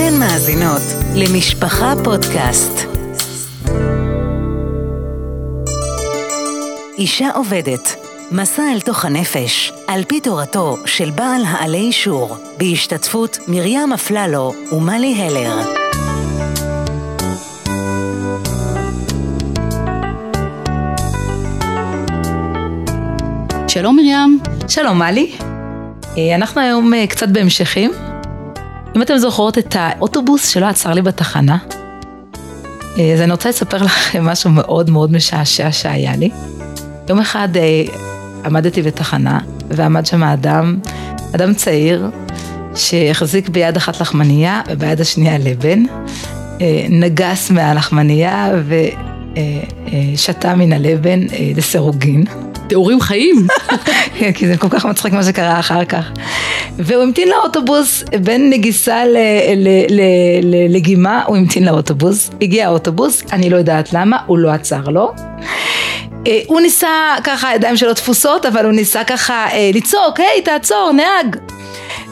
אתן מאזינות למשפחה פודקאסט. אישה עובדת, מסע אל תוך הנפש, על פי תורתו של בעל העלי אישור, בהשתתפות מרים אפללו ומלי הלר. שלום מרים. שלום מלי. אה, אנחנו היום אה, קצת בהמשכים. אם אתם זוכרות את האוטובוס שלא עצר לי בתחנה, אה, אז אני רוצה לספר לכם משהו מאוד מאוד משעשע שהיה לי. יום אחד עמדתי בתחנה, ועמד שם אדם, אדם צעיר, שהחזיק ביד אחת לחמנייה וביד השנייה לבן, נגס מהלחמנייה ושתה מן הלבן לסירוגין. תיאורים חיים. כן, כי זה כל כך מצחיק מה שקרה אחר כך. והוא המתין לאוטובוס, בין נגיסה ללגימה, הוא המתין לאוטובוס. הגיע האוטובוס, אני לא יודעת למה, הוא לא עצר לו. אה, הוא ניסה ככה, הידיים שלו תפוסות, אבל הוא ניסה ככה אה, לצעוק, היי, תעצור, נהג.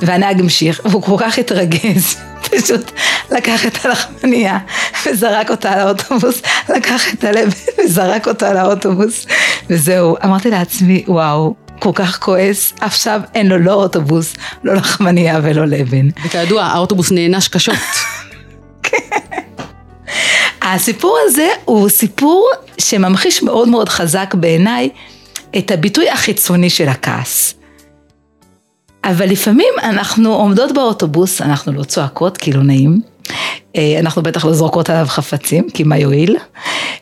והנהג המשיך, והוא כל כך התרגז. פשוט לקח את הלחמניה וזרק אותה על האוטובוס, לקח את הלב וזרק אותה על האוטובוס, וזהו. אמרתי לעצמי, וואו, כל כך כועס, עכשיו אין לו לא אוטובוס, לא לחמניה ולא לבן. וכידוע, האוטובוס נענש קשות. הסיפור הזה הוא סיפור שממחיש מאוד מאוד חזק בעיניי את הביטוי החיצוני של הכעס. אבל לפעמים אנחנו עומדות באוטובוס, אנחנו לא צועקות כי לא נעים, אה, אנחנו בטח לא זורקות עליו חפצים, כי מה יועיל,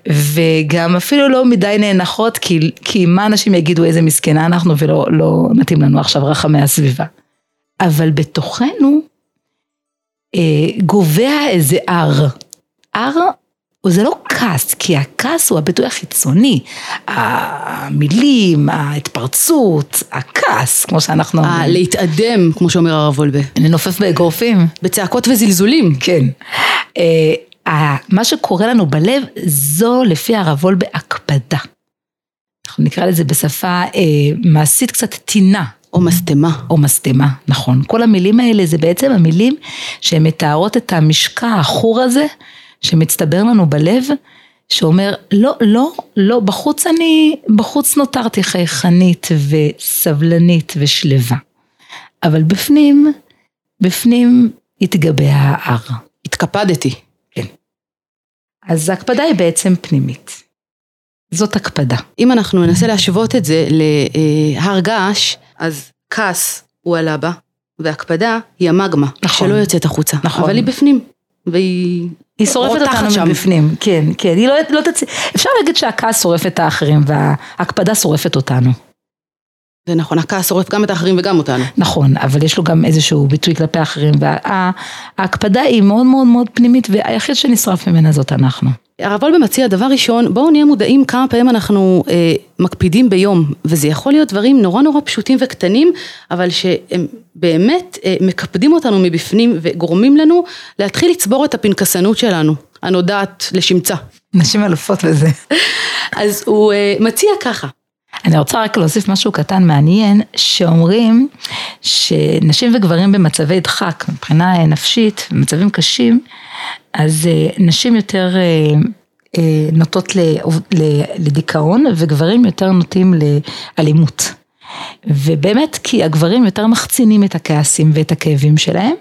וגם אפילו לא מדי נאנחות, כי, כי מה אנשים יגידו איזה מסכנה אנחנו ולא לא מתאים לנו עכשיו רחמי הסביבה. אבל בתוכנו אה, גובע איזה הר, הר זה לא כעס, כי הכעס הוא הביטוי החיצוני. המילים, ההתפרצות, הכעס, כמו שאנחנו אומרים. להתאדם, כמו שאומר הרב וולבה. לנופף באגרופים. בצעקות וזלזולים. כן. אה, מה שקורה לנו בלב, זו לפי הרב וולבה הקפדה. אנחנו נקרא לזה בשפה אה, מעשית קצת טינה. או משטמה. או משטמה, נכון. כל המילים האלה זה בעצם המילים שהן מתארות את המשקע העכור הזה שמצטבר לנו בלב, שאומר, לא, לא, לא, בחוץ אני, בחוץ נותרתי חייכנית וסבלנית ושלווה. אבל בפנים, בפנים התגבע ההר. התקפדתי. כן. אז ההקפדה היא בעצם פנימית. זאת הקפדה. אם אנחנו ננסה להשוות את זה להר געש, אז כעס הוא הלבה, והקפדה היא המגמה, נכון. שלא יוצאת החוצה. נכון. אבל היא בפנים, והיא היא שורפת אותנו שם. מבפנים, כן, כן, היא לא, לא תצ... אפשר להגיד שהכעס שורף את האחרים וההקפדה שורפת אותנו. זה נכון, הכעס שורף גם את האחרים וגם אותנו. נכון, אבל יש לו גם איזשהו ביטוי כלפי האחרים, וההקפדה היא מאוד מאוד מאוד פנימית, והיחיד שנשרף ממנה זאת אנחנו. הרב וולבה מציע דבר ראשון, בואו נהיה מודעים כמה פעמים אנחנו אה, מקפידים ביום, וזה יכול להיות דברים נורא נורא פשוטים וקטנים, אבל שהם באמת אה, מקפדים אותנו מבפנים וגורמים לנו להתחיל לצבור את הפנקסנות שלנו, הנודעת לשמצה. נשים אלופות בזה. אז הוא אה, מציע ככה. אני רוצה רק להוסיף משהו קטן מעניין, שאומרים שנשים וגברים במצבי דחק, מבחינה נפשית, במצבים קשים, אז אה, נשים יותר אה, אה, נוטות לדיכאון וגברים יותר נוטים לאלימות. ובאמת כי הגברים יותר מחצינים את הכעסים ואת הכאבים שלהם,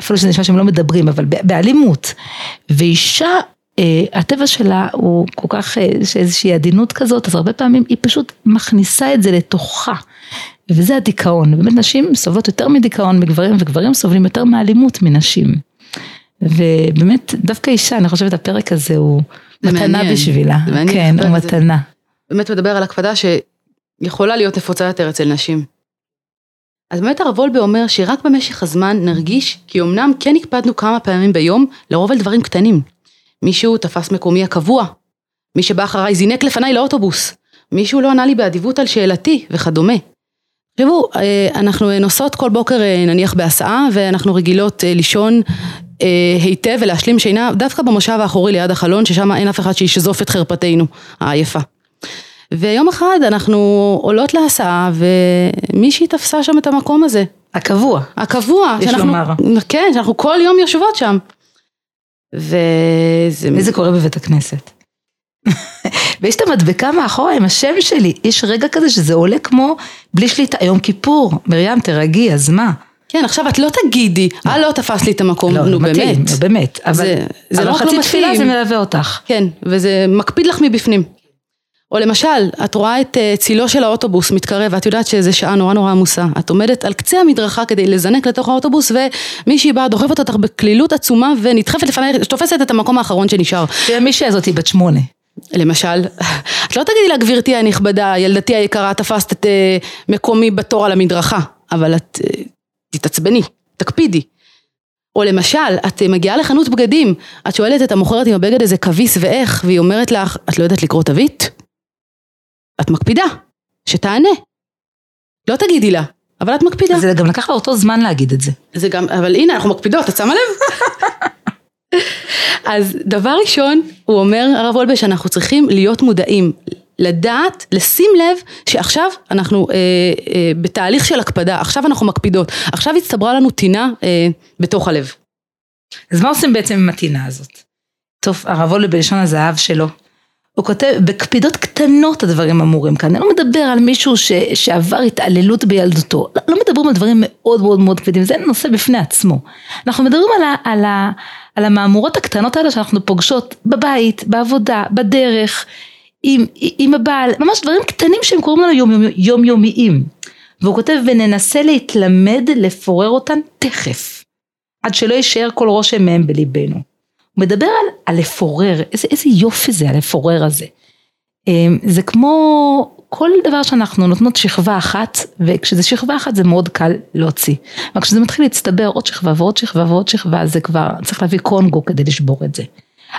אפילו שזה נשמע שהם לא מדברים, אבל באלימות. ואישה הטבע שלה הוא כל כך, יש איזושהי עדינות כזאת, אז הרבה פעמים היא פשוט מכניסה את זה לתוכה. וזה הדיכאון, באמת נשים סובלות יותר מדיכאון מגברים, וגברים סובלים יותר מאלימות מנשים. ובאמת, דווקא אישה, אני חושבת הפרק הזה הוא מתנה מעניין. בשבילה. זה מעניין. כן, הוא מתנה. באמת מדבר על הקפדה שיכולה להיות נפוצה יותר אצל נשים. אז באמת הרב וולבה אומר שרק במשך הזמן נרגיש כי אמנם כן הקפדנו כמה פעמים ביום, לרוב על דברים קטנים. מישהו תפס מקומי הקבוע, מי שבא אחריי זינק לפניי לאוטובוס, מישהו לא ענה לי באדיבות על שאלתי וכדומה. תראו, אה, אנחנו נוסעות כל בוקר אה, נניח בהסעה ואנחנו רגילות אה, לישון היטב ולהשלים שינה דווקא במושב האחורי ליד החלון ששם אין אף אחד שישזוף את חרפתנו העייפה. ויום אחד אנחנו עולות להסעה ומישהי תפסה שם את המקום הזה הקבוע. הקבוע. יש שאנחנו- לומר. כן, שאנחנו כל יום יושבות שם. וזה... וזה קורה בבית הכנסת. ויש את המדבקה מאחורה עם השם שלי, יש רגע כזה שזה עולה כמו בלי שליטה, יום כיפור, מרים תרגי, אז מה? כן, עכשיו את לא תגידי, אה לא תפס לי את המקום, לא, נו באמת. לא, באמת, אבל, זה- זה אבל לא רק לא חצי תפילה. זה מלווה אותך. כן, וזה מקפיד לך מבפנים. או למשל, את רואה את אה, צילו של האוטובוס מתקרב, ואת יודעת שזו שעה נורא נורא עמוסה. את עומדת על קצה המדרכה כדי לזנק לתוך האוטובוס, ומישהי באה, דוחפת אותך בקלילות עצומה, ונדחפת לפנייך, תופסת את המקום האחרון שנשאר. שהמישהי הזאת היא בת שמונה. למשל, את לא תגידי לה, גברתי הנכבדה, ילדתי היקרה, תפסת את אה, מקומי בתור על המדרכה, אבל את אה, תתעצבני, תקפידי. או למשל, את מגיעה לחנות בגדים, את שואלת את המוכרת אם הבגד הזה כביס ואיך, והיא אומרת לך, את לא יודעת לקרוא תווית? את מקפידה, שתענה. לא תגידי לה, אבל את מקפידה. זה גם לקח לה אותו זמן להגיד את זה. זה גם, אבל הנה, אנחנו מקפידות, את שמה לב? אז דבר ראשון, הוא אומר, הרב וולבה, שאנחנו צריכים להיות מודעים, לדעת, לשים לב שעכשיו אנחנו אה, אה, בתהליך של הקפדה, עכשיו אנחנו מקפידות, עכשיו הצטברה לנו טינה אה, בתוך הלב. אז מה עושים בעצם עם הטינה הזאת? טוב, הרב עולה בלשון הזהב שלו. הוא כותב, בקפידות קטנות הדברים אמורים כאן. אני לא מדבר על מישהו ש, שעבר התעללות בילדותו. לא, לא מדברים על דברים מאוד מאוד מאוד כבדים, זה נושא בפני עצמו. אנחנו מדברים על, ה, על, ה, על המהמורות הקטנות האלה שאנחנו פוגשות בבית, בעבודה, בדרך, עם, עם הבעל, ממש דברים קטנים שהם קוראים לנו יום, יום, יומיומיים. והוא כותב, וננסה להתלמד לפורר אותן תכף. עד שלא יישאר כל רושם מהם בליבנו. הוא מדבר על, על לפורר, איזה, איזה יופי זה הלפורר הזה. אמ, זה כמו כל דבר שאנחנו נותנות שכבה אחת, וכשזה שכבה אחת זה מאוד קל להוציא. אבל כשזה מתחיל להצטבר עוד שכבה ועוד שכבה ועוד שכבה, זה כבר, צריך להביא קונגו כדי לשבור את זה.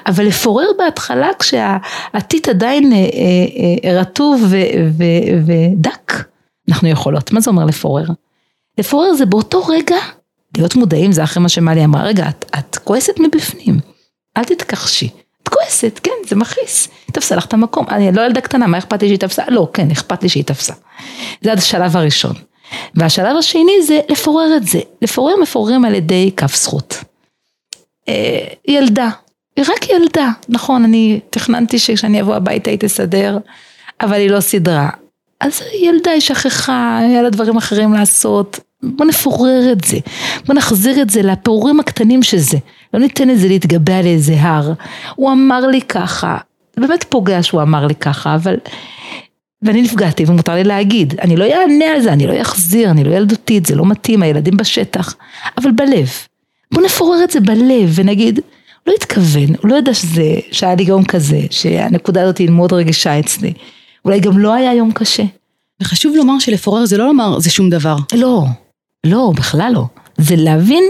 אבל לפורר בהתחלה כשהטיט עדיין אה, אה, אה, רטוב ודק, אנחנו יכולות. מה זה אומר לפורר? לפורר זה באותו רגע להיות מודעים, זה אחרי מה שמלי אמרה, רגע, את, את כועסת מבפנים, אל תתכחשי. את כועסת, כן, זה מכעיס. היא תפסה לך את המקום, אני לא ילדה קטנה, מה אכפת לי שהיא תפסה? לא, כן, אכפת לי שהיא תפסה. זה השלב הראשון. והשלב השני זה לפורר את זה. לפורר מפוררים על ידי כף זכות. אה, ילדה, היא רק ילדה, נכון, אני תכננתי שכשאני אבוא הביתה היא תסדר, אבל היא לא סידרה. אז ילדה היא שכחה, היה לה דברים אחרים לעשות, בוא נפורר את זה, בוא נחזיר את זה לפירורים הקטנים שזה, לא ניתן לזה להתגבע לאיזה הר. הוא אמר לי ככה, זה באמת פוגע שהוא אמר לי ככה, אבל... ואני נפגעתי ומותר לי להגיד, אני לא אענה על זה, אני לא אחזיר, אני לא ילדותית, זה לא מתאים, הילדים בשטח, אבל בלב. בוא נפורר את זה בלב ונגיד, לא התכוון, הוא לא ידע שזה, שהיה לי יום כזה, שהנקודה הזאת היא מאוד רגישה אצלי. אולי גם לא היה יום קשה. וחשוב לומר שלפורר זה לא לומר זה שום דבר. לא, לא, בכלל לא. זה להבין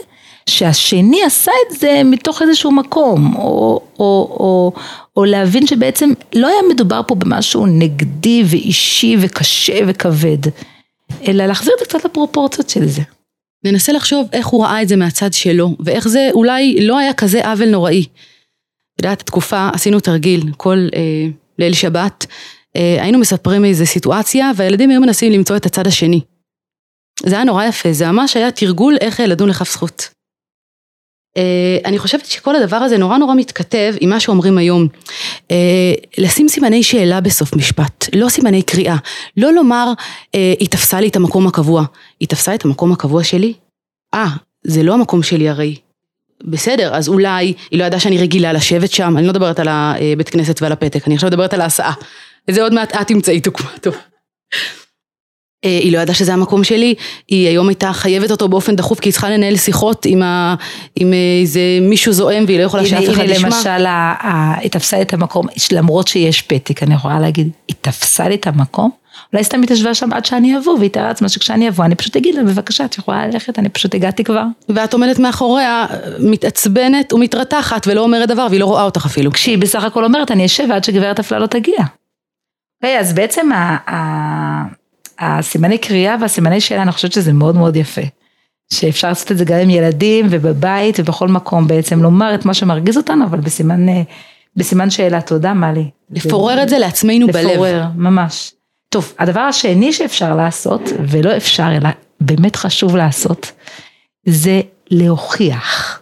שהשני עשה את זה מתוך איזשהו מקום, או, או, או, או להבין שבעצם לא היה מדובר פה במשהו נגדי ואישי וקשה וכבד, אלא להחזיר את זה קצת לפרופורציות של זה. ננסה לחשוב איך הוא ראה את זה מהצד שלו, ואיך זה אולי לא היה כזה עוול נוראי. את יודעת, תקופה, עשינו תרגיל, כל אה, ליל שבת, אה, היינו מספרים איזה סיטואציה, והילדים היו מנסים למצוא את הצד השני. זה היה נורא יפה, זה ממש היה תרגול איך לדון לכף זכות. אה, אני חושבת שכל הדבר הזה נורא נורא מתכתב עם מה שאומרים היום. אה, לשים סימני שאלה בסוף משפט, לא סימני קריאה. לא לומר, אה, היא תפסה לי את המקום הקבוע. היא תפסה את המקום הקבוע שלי? אה, זה לא המקום שלי הרי. בסדר, אז אולי היא לא ידעה שאני רגילה לשבת שם, אני לא מדברת על הבית כנסת ועל הפתק, אני עכשיו מדברת על ההסעה. וזה עוד מעט את תמצאי דוגמה, טוב. אה, היא לא ידעה שזה המקום שלי, היא היום הייתה חייבת אותו באופן דחוף כי היא צריכה לנהל שיחות עם, ה, עם איזה מישהו זועם והיא לא יכולה שאף אחד הנה ישמע. למשל, ה- ה- היא תפסה את המקום, למרות שיש פתק, אני יכולה להגיד, היא תפסה לי את המקום? אולי סתם היא תשבה שם עד שאני אבוא, והיא תארה לעצמה שכשאני אבוא, אני פשוט אגיד לה, בבקשה, את יכולה ללכת, אני פשוט הגעתי כבר. ואת עומדת מאחוריה, מתעצבנת ומתרתחת ולא אומרת דבר והיא לא רואה אותך אפילו. כשהיא בסך הכל אומרת, אני אשב עד שגברת אפלה לא תגיע. אוקיי, אז בעצם הסימני קריאה והסימני שאלה, אני חושבת שזה מאוד מאוד יפה. שאפשר לעשות את זה גם עם ילדים ובבית ובכל מקום בעצם, לומר את מה שמרגיז אותנו, אבל בסימן, אה, בסימן שאלה, תודה מלי. לפורר את זה לעצמנו בלב. לפורר, ממש. טוב, הדבר השני שאפשר לעשות, ולא אפשר אלא באמת חשוב לעשות, זה להוכיח.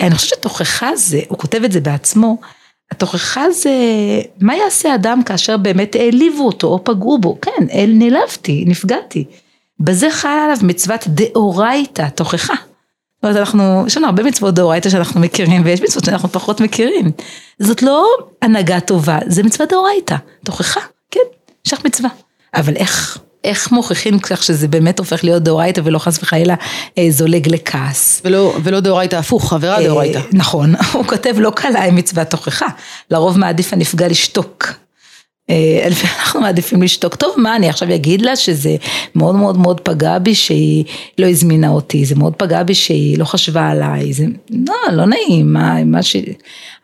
אני חושבת שתוכחה זה, הוא כותב את זה בעצמו, התוכחה זה, מה יעשה אדם כאשר באמת העליבו אותו או פגעו בו? כן, נעלבתי, נפגעתי. בזה חלה עליו מצוות דאורייתא, תוכחה. זאת אומרת, אנחנו, יש לנו הרבה מצוות דאורייתא שאנחנו מכירים, ויש מצוות שאנחנו פחות מכירים. זאת לא הנהגה טובה, זה מצוות דאורייתא, תוכחה, כן, יש לך מצווה. אבל איך, איך מוכיחים כך שזה באמת הופך להיות דאורייתא ולא חס וחלילה אה, זולג לכעס. ולא, ולא דאורייתא הפוך, עבירה אה, דאורייתא. נכון, הוא כותב לא קלה עם מצוות תוכחה, לרוב מעדיף הנפגע לשתוק. אה, אנחנו מעדיפים לשתוק, טוב מה אני עכשיו אגיד לה שזה מאוד מאוד מאוד פגע בי שהיא לא הזמינה אותי, זה מאוד פגע בי שהיא לא חשבה עליי, זה לא, לא נעים, מה, מה ש...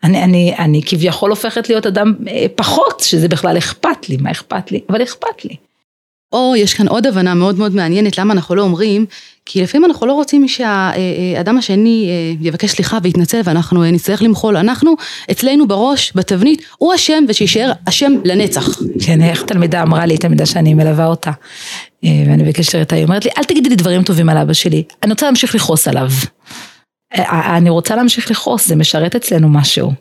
אני, אני, אני כביכול הופכת להיות אדם אה, פחות, שזה בכלל אכפת לי, מה אכפת לי, אבל אכפת לי. או יש כאן עוד הבנה מאוד מאוד מעניינת למה אנחנו לא אומרים, כי לפעמים אנחנו לא רוצים שהאדם השני אה, יבקש סליחה ויתנצל ואנחנו אה, נצטרך למחול, אנחנו אצלנו בראש, בתבנית, הוא אשם ושיישאר אשם לנצח. כן, איך תלמידה אמרה לי, תלמידה שאני מלווה אותה, אה, ואני בקשר איתה, היא אומרת לי, אל תגידי לי דברים טובים על אבא שלי, אני רוצה להמשיך לכעוס עליו. אני רוצה להמשיך לכעוס, זה משרת אצלנו משהו.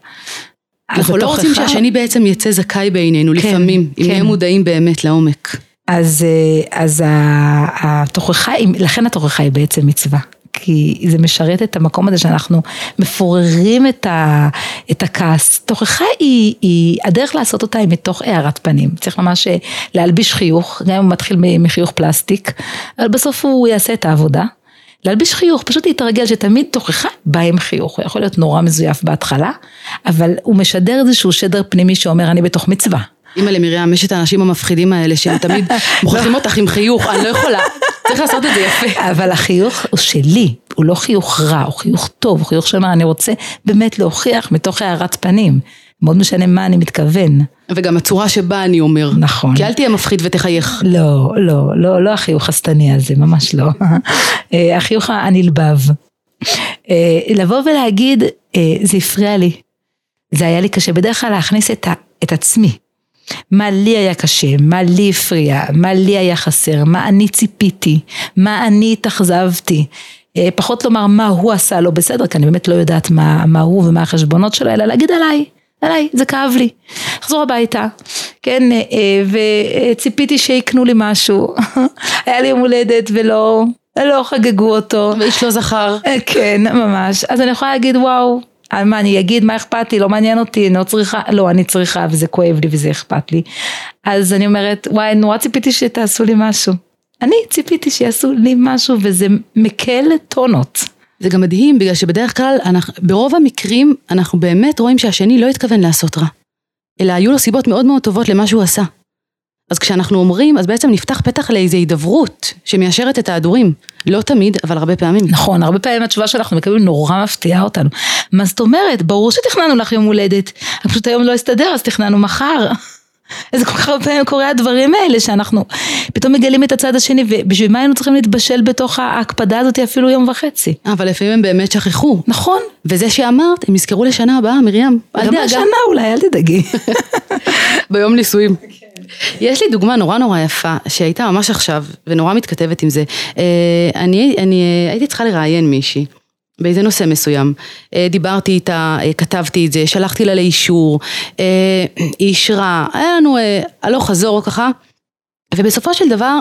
אנחנו לא רוצים שהשני בעצם יצא זכאי בעינינו, כן, לפעמים, אם נהיה כן. מודעים באמת לעומק. אז, אה, אז התוכחה, לכן התוכחה היא בעצם מצווה. כי זה משרת את המקום הזה שאנחנו מפוררים את, ה, את הכעס. תוכחה היא, היא, הדרך לעשות אותה היא מתוך הארת פנים. צריך ממש אה, להלביש חיוך, גם אם הוא מתחיל מחיוך פלסטיק, אבל בסוף הוא יעשה את העבודה. להלביש חיוך, פשוט להתרגל שתמיד תוכחה בא עם חיוך, הוא יכול להיות נורא מזויף בהתחלה, אבל הוא משדר איזשהו שדר פנימי שאומר אני בתוך מצווה. אימא למרים, יש את האנשים המפחידים האלה שהם תמיד מוכרחים אותך עם חיוך, אני לא יכולה, צריך לעשות את זה יפה. אבל החיוך הוא שלי, הוא לא חיוך רע, הוא חיוך טוב, הוא חיוך שאומר אני רוצה באמת להוכיח מתוך הארת פנים. מאוד משנה מה אני מתכוון. וגם הצורה שבה אני אומר. נכון. כי אל תהיה מפחיד ותחייך. לא, לא, לא, לא החיוך השטני הזה, ממש לא. אה, החיוך הנלבב. אה, לבוא ולהגיד, אה, זה הפריע לי. זה היה לי קשה. בדרך כלל להכניס את, ה, את עצמי. מה לי היה קשה, מה לי הפריע, מה לי היה חסר, מה אני ציפיתי, מה אני התאכזבתי. אה, פחות לומר מה הוא עשה לא בסדר, כי אני באמת לא יודעת מה, מה הוא ומה החשבונות שלו, אלא להגיד עליי, עליי, זה כאב לי. לחזור הביתה, כן, אה, אה, וציפיתי שיקנו לי משהו. היה לי יום הולדת ולא, לא חגגו אותו. ואיש לא זכר. כן, ממש. אז אני יכולה להגיד וואו, מה אני אגיד מה אכפת לי לא מעניין אותי אני לא צריכה לא אני צריכה וזה כואב לי וזה אכפת לי אז אני אומרת וואי נורא ציפיתי שתעשו לי משהו אני ציפיתי שיעשו לי משהו וזה מקל טונות. זה גם מדהים בגלל שבדרך כלל אנחנו, ברוב המקרים אנחנו באמת רואים שהשני לא התכוון לעשות רע אלא היו לו סיבות מאוד מאוד טובות למה שהוא עשה. אז כשאנחנו אומרים, אז בעצם נפתח פתח לאיזו הידברות שמיישרת את ההדורים. לא תמיד, אבל הרבה פעמים. נכון, הרבה פעמים התשובה שאנחנו מקבלים נורא מפתיעה אותנו. מה זאת אומרת? ברור שתכננו לך יום הולדת, פשוט היום לא הסתדר אז תכננו מחר. איזה כל כך הרבה פעמים קורה הדברים האלה שאנחנו פתאום מגלים את הצד השני ובשביל מה היינו צריכים להתבשל בתוך ההקפדה הזאת אפילו יום וחצי. אבל לפעמים הם באמת שכחו. נכון. וזה שאמרת, הם יזכרו לשנה הבאה, מרים. גם השנה אולי, אל תדאגי. ביום נישואים. יש לי דוגמה נורא נורא יפה שהייתה ממש עכשיו ונורא מתכתבת עם זה. אה, אני, אני הייתי צריכה לראיין מישהי. באיזה נושא מסוים. אה, דיברתי איתה, אה, כתבתי את זה, שלחתי לה לאישור, היא אישרה, היה לנו הלוך חזור ככה. ובסופו של דבר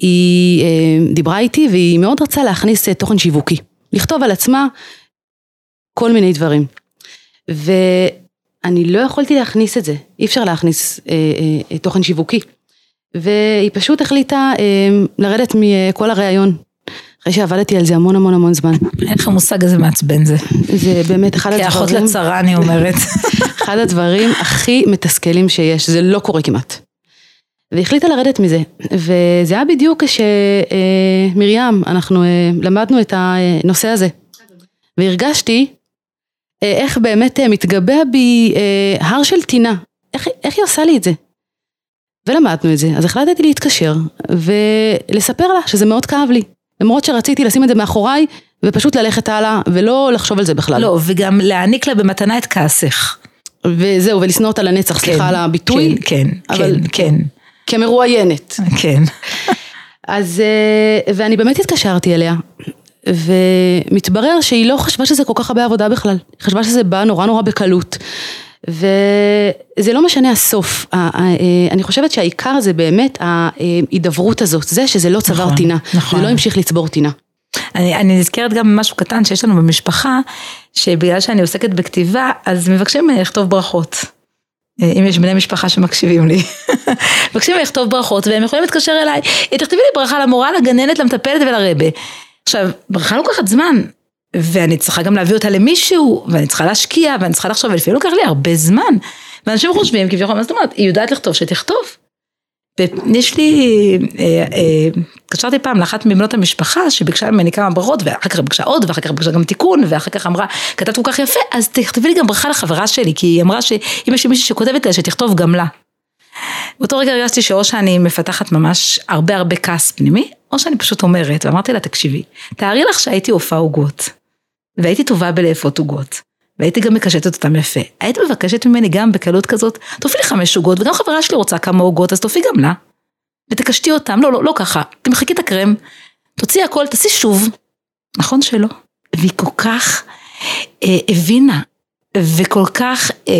היא דיברה איתי והיא מאוד רצה להכניס תוכן שיווקי, לכתוב על עצמה כל מיני דברים. ו... אני לא יכולתי להכניס את זה, אי אפשר להכניס אה, אה, תוכן שיווקי. והיא פשוט החליטה אה, לרדת מכל הראיון. אחרי שעבדתי על זה המון המון המון זמן. אין לך מושג איזה מעצבן זה. זה באמת אחד הדברים... כאחות לצרה אני אומרת. אחד הדברים הכי מתסכלים שיש, זה לא קורה כמעט. והחליטה לרדת מזה, וזה היה בדיוק כשמרים, אה, אנחנו אה, למדנו את הנושא הזה. והרגשתי אה, איך באמת אה, מתגבע בי אה, הר של טינה, איך, איך היא עושה לי את זה? ולמדנו את זה, אז החלטתי להתקשר ולספר לה שזה מאוד כאב לי, למרות שרציתי לשים את זה מאחוריי ופשוט ללכת הלאה ולא לחשוב על זה בכלל. לא, וגם להעניק לה במתנה את כעסך. וזהו, ולשנוא אותה לנצח, כן, סליחה על הביטוי. כן, כן, אבל כן, כן. כמרואיינת. כן. אז, אה, ואני באמת התקשרתי אליה, ומתברר שהיא לא חשבה שזה כל כך הרבה עבודה בכלל, היא חשבה שזה בא נורא נורא בקלות. וזה לא משנה הסוף, אה, אני חושבת שהעיקר זה באמת ההידברות הזאת, זה שזה לא צבר נכון, טינה, נכון. זה לא המשיך לצבור טינה. אני, אני נזכרת גם במשהו קטן שיש לנו במשפחה, שבגלל שאני עוסקת בכתיבה, אז מבקשים ממני לכתוב ברכות. אה, אם יש בני משפחה שמקשיבים לי. מבקשים ממני לכתוב ברכות, והם יכולים להתקשר אליי, "אה, תכתבי לי ברכה למורה, לגננת, למטפלת ולרבה. עכשיו, ברכה לוקחת זמן, ואני צריכה גם להביא אותה למישהו, ואני צריכה להשקיע, ואני צריכה לחשוב, ולפעמים לוקח לי הרבה זמן. ואנשים חושבים, כביכול, מה זאת אומרת, היא יודעת לכתוב, שתכתוב. ויש לי, אה, אה, התקשרתי פעם לאחת מבנות המשפחה שביקשה ממני כמה ברכות ואחר כך ביקשה עוד ואחר כך ביקשה גם תיקון ואחר כך אמרה כתבת כל כך יפה אז תכתבי לי גם ברכה לחברה שלי כי היא אמרה שאם יש לי מישהי שכותבת לה שתכתוב גם לה. באותו רגע הרגשתי שאו שאני מפתחת ממש הרבה הרבה כעס פנימי או שאני פשוט אומרת ואמרתי לה תקשיבי תארי לך שהייתי הופעה עוגות והייתי טובה בלאפות עוגות והייתי גם מקשטת אותם יפה. היית מבקשת ממני גם בקלות כזאת, תופי לי חמש עוגות, וגם חברה שלי רוצה כמה עוגות, אז תופי גם לה. ותקשטי אותם, לא, לא, לא ככה, תמחקי את הקרם, תוציאי הכל, תעשי שוב. נכון שלא? והיא כל כך אה, הבינה, וכל כך אה,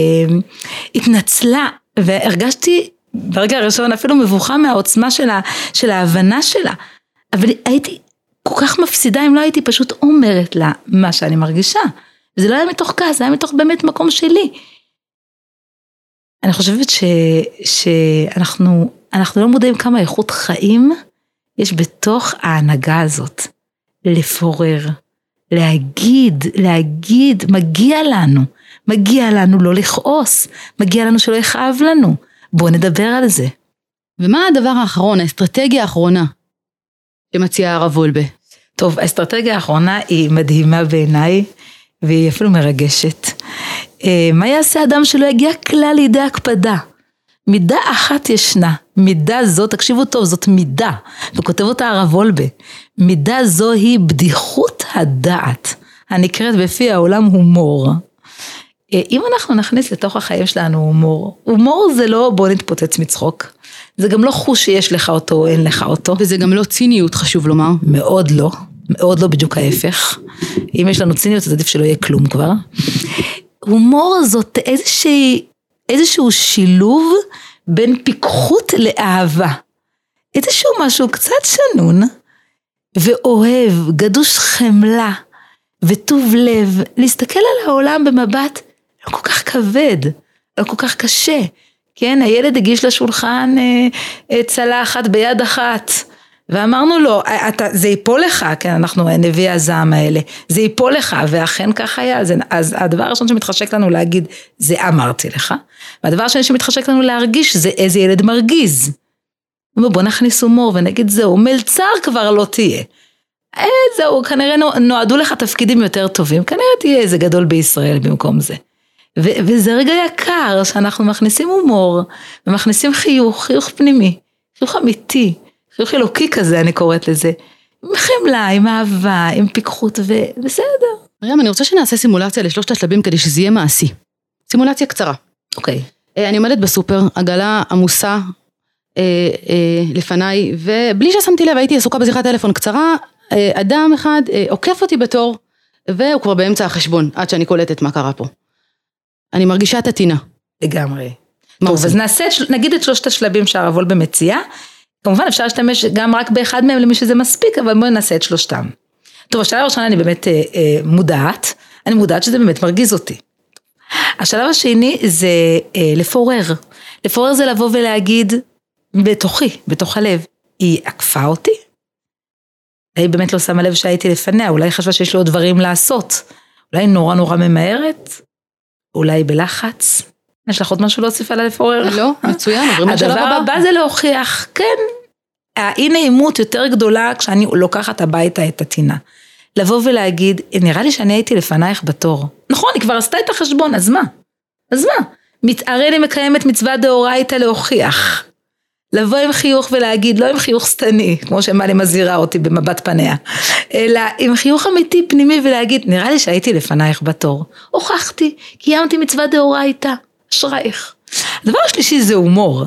התנצלה, והרגשתי ברגע הראשון אפילו מבוכה מהעוצמה של, ה, של ההבנה שלה. אבל הייתי כל כך מפסידה אם לא הייתי פשוט אומרת לה מה שאני מרגישה. וזה לא היה מתוך כעס, זה היה מתוך באמת מקום שלי. אני חושבת ש, שאנחנו אנחנו לא מודעים כמה איכות חיים יש בתוך ההנהגה הזאת. לפורר, להגיד, להגיד, מגיע לנו, מגיע לנו לא לכעוס, מגיע לנו שלא יכאב לנו. בואו נדבר על זה. ומה הדבר האחרון, האסטרטגיה האחרונה שמציע הרב וולבה? טוב, האסטרטגיה האחרונה היא מדהימה בעיניי, והיא אפילו מרגשת. אה, מה יעשה אדם שלא יגיע כלל לידי הקפדה? מידה אחת ישנה, מידה זו, תקשיבו טוב, זאת מידה, וכותב אותה הרב וולבה. מידה זו היא בדיחות הדעת, הנקראת בפי העולם הומור. אה, אם אנחנו נכניס לתוך החיים שלנו הומור, הומור זה לא בוא נתפוצץ מצחוק. זה גם לא חוש שיש לך אותו או אין לך אותו. וזה גם לא ציניות, חשוב לומר. מאוד לא, מאוד לא בדיוק ההפך. אם יש לנו ציניות אז עדיף שלא יהיה כלום כבר. הומור זאת איזושהי, איזשהו שילוב בין פיקחות לאהבה. איזשהו משהו קצת שנון ואוהב, גדוש חמלה וטוב לב, להסתכל על העולם במבט לא כל כך כבד, לא כל כך קשה. כן, הילד הגיש לשולחן אה, אה, צלחת ביד אחת. ואמרנו לו, אתה, זה ייפול לך, כן, אנחנו נביאי הזעם האלה, זה ייפול לך, ואכן כך היה, זה, אז הדבר הראשון שמתחשק לנו להגיד, זה אמרתי לך, והדבר השני שמתחשק לנו להרגיש, זה איזה ילד מרגיז. בוא נכניס הומור ונגיד זהו, מלצר כבר לא תהיה. אה, זהו, כנראה נועדו לך תפקידים יותר טובים, כנראה תהיה איזה גדול בישראל במקום זה. ו- וזה רגע יקר שאנחנו מכניסים הומור ומכניסים חיוך, חיוך פנימי, חיוך אמיתי. חיוך אלוקי כזה, אני קוראת לזה. עם חמלה, עם אהבה, עם פיקחות, ובסדר. מרים, אני רוצה שנעשה סימולציה לשלושת השלבים כדי שזה יהיה מעשי. סימולציה קצרה. אוקיי. אה, אני עומדת בסופר, עגלה עמוסה אה, אה, לפניי, ובלי ששמתי לב, הייתי עסוקה בשיחת טלפון קצרה, אה, אדם אחד אה, עוקף אותי בתור, והוא כבר באמצע החשבון, עד שאני קולטת מה קרה פה. אני מרגישה את הטינה. לגמרי. מה טוב? אז נעשה, נגיד את שלושת השלבים שהרב וולבה מציע. כמובן אפשר להשתמש גם רק באחד מהם למי שזה מספיק, אבל בואי נעשה את שלושתם. טוב, השלב הראשון אני באמת אה, אה, מודעת, אני מודעת שזה באמת מרגיז אותי. השלב השני זה אה, לפורר. לפורר זה לבוא ולהגיד בתוכי, בתוך הלב, היא עקפה אותי? היא באמת לא שמה לב שהייתי לפניה, אולי חשבה שיש לי עוד דברים לעשות. אולי נורא נורא ממהרת? אולי בלחץ? יש לך עוד משהו להוסיף על הלפורר? לא, מצוין, עוברים לשלב הדבר הבא. הבא זה להוכיח, כן, האי נעימות יותר גדולה כשאני לוקחת הביתה את הטינה. לבוא ולהגיד, נראה לי שאני הייתי לפנייך בתור. נכון, היא כבר עשתה את החשבון, אז מה? אז מה? מת- הרי אני מקיימת מצווה דאורייתא להוכיח. לבוא עם חיוך ולהגיד, לא עם חיוך שטני, כמו שמלי מזהירה אותי במבט פניה, אלא עם חיוך אמיתי פנימי ולהגיד, נראה לי שהייתי לפנייך בתור. הוכחתי, קיימתי מצווה דאורייתא, אשרייך. הדבר השלישי זה הומור.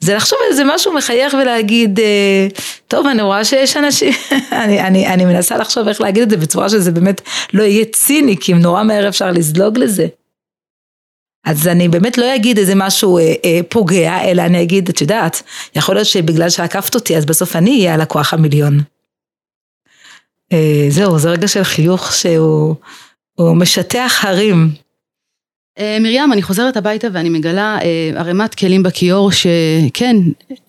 זה לחשוב על איזה משהו מחייך ולהגיד, אה, טוב, אני רואה שיש אנשים, אני, אני, אני מנסה לחשוב איך להגיד את זה בצורה שזה באמת לא יהיה ציני, כי אם נורא מהר אפשר לזלוג לזה. אז אני באמת לא אגיד איזה משהו אה, אה, פוגע, אלא אני אגיד, את יודעת, יכול להיות שבגלל שעקפת אותי, אז בסוף אני אהיה הלקוח המיליון. אה, זהו, זה רגע של חיוך שהוא משטח הרים. אה, מרים, אני חוזרת הביתה ואני מגלה אה, ערימת כלים בכיור שכן,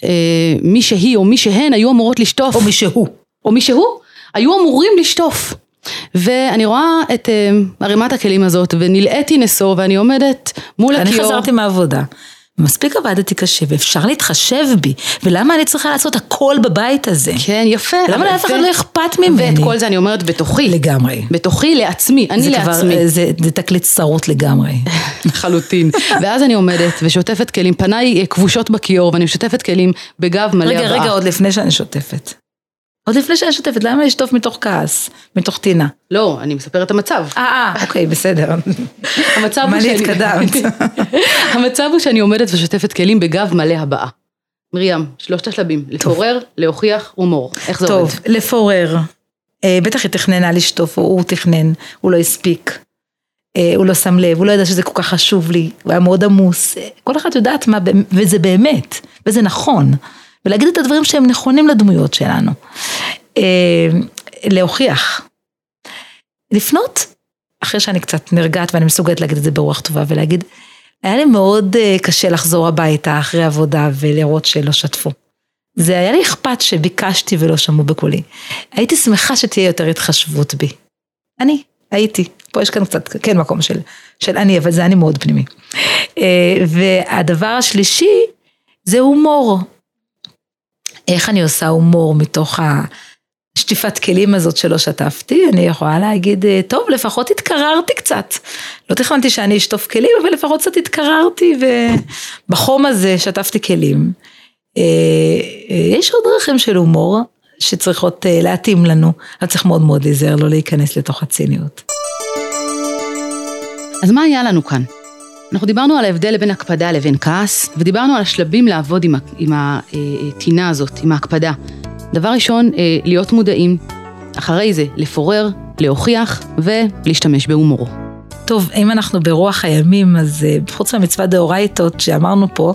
אה, מי שהיא או מי שהן היו אמורות לשטוף. או מי שהוא. או מי שהוא, היו אמורים לשטוף. ואני רואה את אה, ערימת הכלים הזאת ונלאיתי נשוא ואני עומדת מול הכיור. אני חזרתי מהעבודה. מספיק עבדתי קשה ואפשר להתחשב בי, ולמה אני צריכה לעשות הכל בבית הזה? כן, יפה. למה לאף אחד לא אכפת ממני? ואת כל זה אני אומרת בתוכי. לגמרי. בתוכי, לעצמי, אני זה לעצמי. כבר, זה, זה תקליט צרות לגמרי. לחלוטין. ואז אני עומדת ושוטפת כלים, פניי כבושות בכיור ואני שוטפת כלים בגב מלא רגע, הבאה. רגע, עוד לפני שאני שוטפת. עוד לפני שאני שוטפת, למה לשטוף מתוך כעס? מתוך טינה? לא, אני מספרת את המצב. אה, אה, אוקיי, בסדר. המצב הוא מה שאני... התקדמת? המצב הוא שאני עומדת ושוטפת כלים בגב מלא הבאה. מרים, שלושת השלבים, לפורר, להוכיח הומור. איך זה עובד? טוב, לפורר. אה, בטח היא תכננה לשטוף, הוא תכנן, הוא לא הספיק. אה, הוא לא שם לב, הוא לא ידע שזה כל כך חשוב לי, הוא היה מאוד עמוס. כל אחת יודעת מה, וזה באמת, וזה נכון. ולהגיד את הדברים שהם נכונים לדמויות שלנו. אה, להוכיח. לפנות, אחרי שאני קצת נרגעת ואני מסוגלת להגיד את זה ברוח טובה ולהגיד, היה לי מאוד אה, קשה לחזור הביתה אחרי עבודה ולראות שלא שתפו. זה היה לי אכפת שביקשתי ולא שמעו בקולי. הייתי שמחה שתהיה יותר התחשבות בי. אני, הייתי. פה יש כאן קצת, כן מקום של, של אני, אבל זה אני מאוד פנימי. אה, והדבר השלישי זה הומור. איך אני עושה הומור מתוך השטיפת כלים הזאת שלא שטפתי, אני יכולה להגיד, טוב, לפחות התקררתי קצת. לא תכננתי שאני אשטוף כלים, אבל לפחות קצת התקררתי, ובחום הזה שטפתי כלים. יש עוד דרכים של הומור שצריכות להתאים לנו, אבל צריך מאוד מאוד להיזהר לא להיכנס לתוך הציניות. אז מה היה לנו כאן? אנחנו דיברנו על ההבדל בין הקפדה לבין כעס, ודיברנו על השלבים לעבוד עם, עם הטינה הזאת, עם ההקפדה. דבר ראשון, אה, להיות מודעים, אחרי זה לפורר, להוכיח ולהשתמש בהומור. טוב, אם אנחנו ברוח הימים, אז אה, חוץ מהמצווה דאורייתות שאמרנו פה,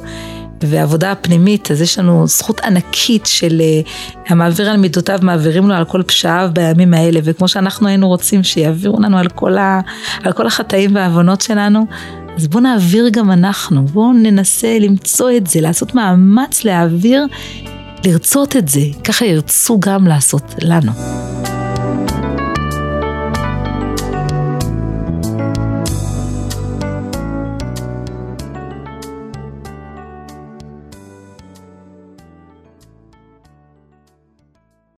ועבודה הפנימית, אז יש לנו זכות ענקית של אה, המעביר על מידותיו, מעבירים לו על כל פשעיו בימים האלה, וכמו שאנחנו היינו רוצים שיעבירו לנו על כל, ה, על כל החטאים והעוונות שלנו, אז בואו נעביר גם אנחנו, בואו ננסה למצוא את זה, לעשות מאמץ להעביר, לרצות את זה, ככה ירצו גם לעשות לנו.